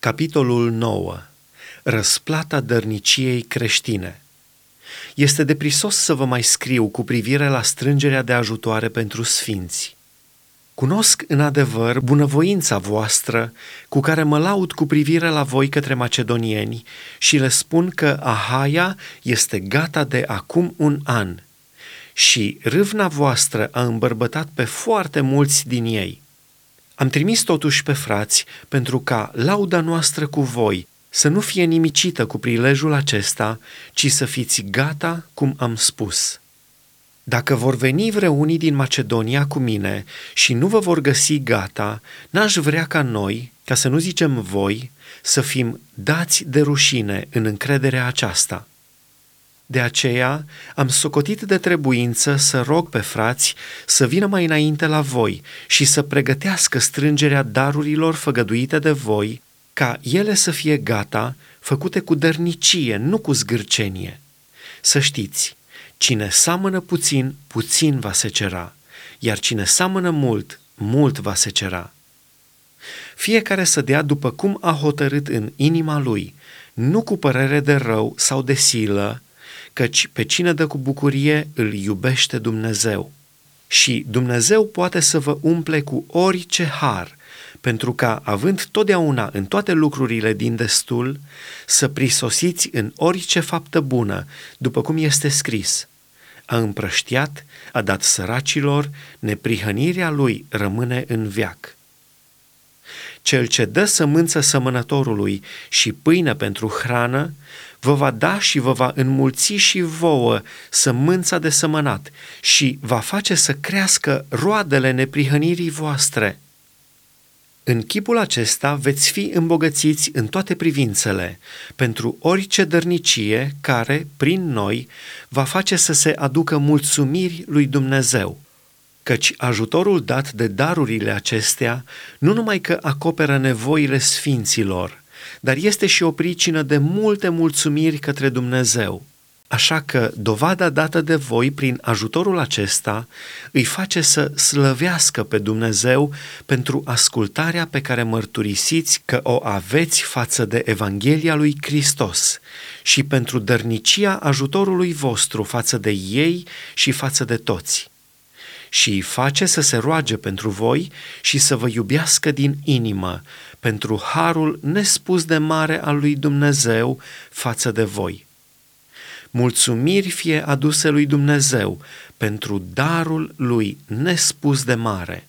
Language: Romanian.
Capitolul 9. Răsplata dărniciei creștine. Este deprisos să vă mai scriu cu privire la strângerea de ajutoare pentru sfinți. Cunosc în adevăr bunăvoința voastră cu care mă laud cu privire la voi către macedonieni și le spun că Ahaia este gata de acum un an și râvna voastră a îmbărbătat pe foarte mulți din ei – am trimis totuși pe frați pentru ca lauda noastră cu voi să nu fie nimicită cu prilejul acesta, ci să fiți gata cum am spus. Dacă vor veni vreunii din Macedonia cu mine și nu vă vor găsi gata, n-aș vrea ca noi, ca să nu zicem voi, să fim dați de rușine în încrederea aceasta. De aceea am socotit de trebuință să rog pe frați să vină mai înainte la voi și să pregătească strângerea darurilor făgăduite de voi, ca ele să fie gata, făcute cu dărnicie, nu cu zgârcenie. Să știți, cine samănă puțin, puțin va secera, iar cine samănă mult, mult va secera. Fiecare să dea după cum a hotărât în inima lui, nu cu părere de rău sau de silă, căci pe cine dă cu bucurie îl iubește Dumnezeu. Și Dumnezeu poate să vă umple cu orice har, pentru ca, având totdeauna în toate lucrurile din destul, să prisosiți în orice faptă bună, după cum este scris. A împrăștiat, a dat săracilor, neprihănirea lui rămâne în veac. Cel ce dă sămânță sămănătorului și pâine pentru hrană, vă va da și vă va înmulți și vouă sămânța de sămănat și va face să crească roadele neprihănirii voastre. În chipul acesta veți fi îmbogățiți în toate privințele, pentru orice dărnicie care, prin noi, va face să se aducă mulțumiri lui Dumnezeu căci ajutorul dat de darurile acestea nu numai că acoperă nevoile sfinților, dar este și o pricină de multe mulțumiri către Dumnezeu. Așa că dovada dată de voi prin ajutorul acesta îi face să slăvească pe Dumnezeu pentru ascultarea pe care mărturisiți că o aveți față de Evanghelia lui Hristos și pentru dărnicia ajutorului vostru față de ei și față de toți și îi face să se roage pentru voi și să vă iubească din inimă pentru harul nespus de mare al lui Dumnezeu față de voi. Mulțumiri fie aduse lui Dumnezeu pentru darul lui nespus de mare.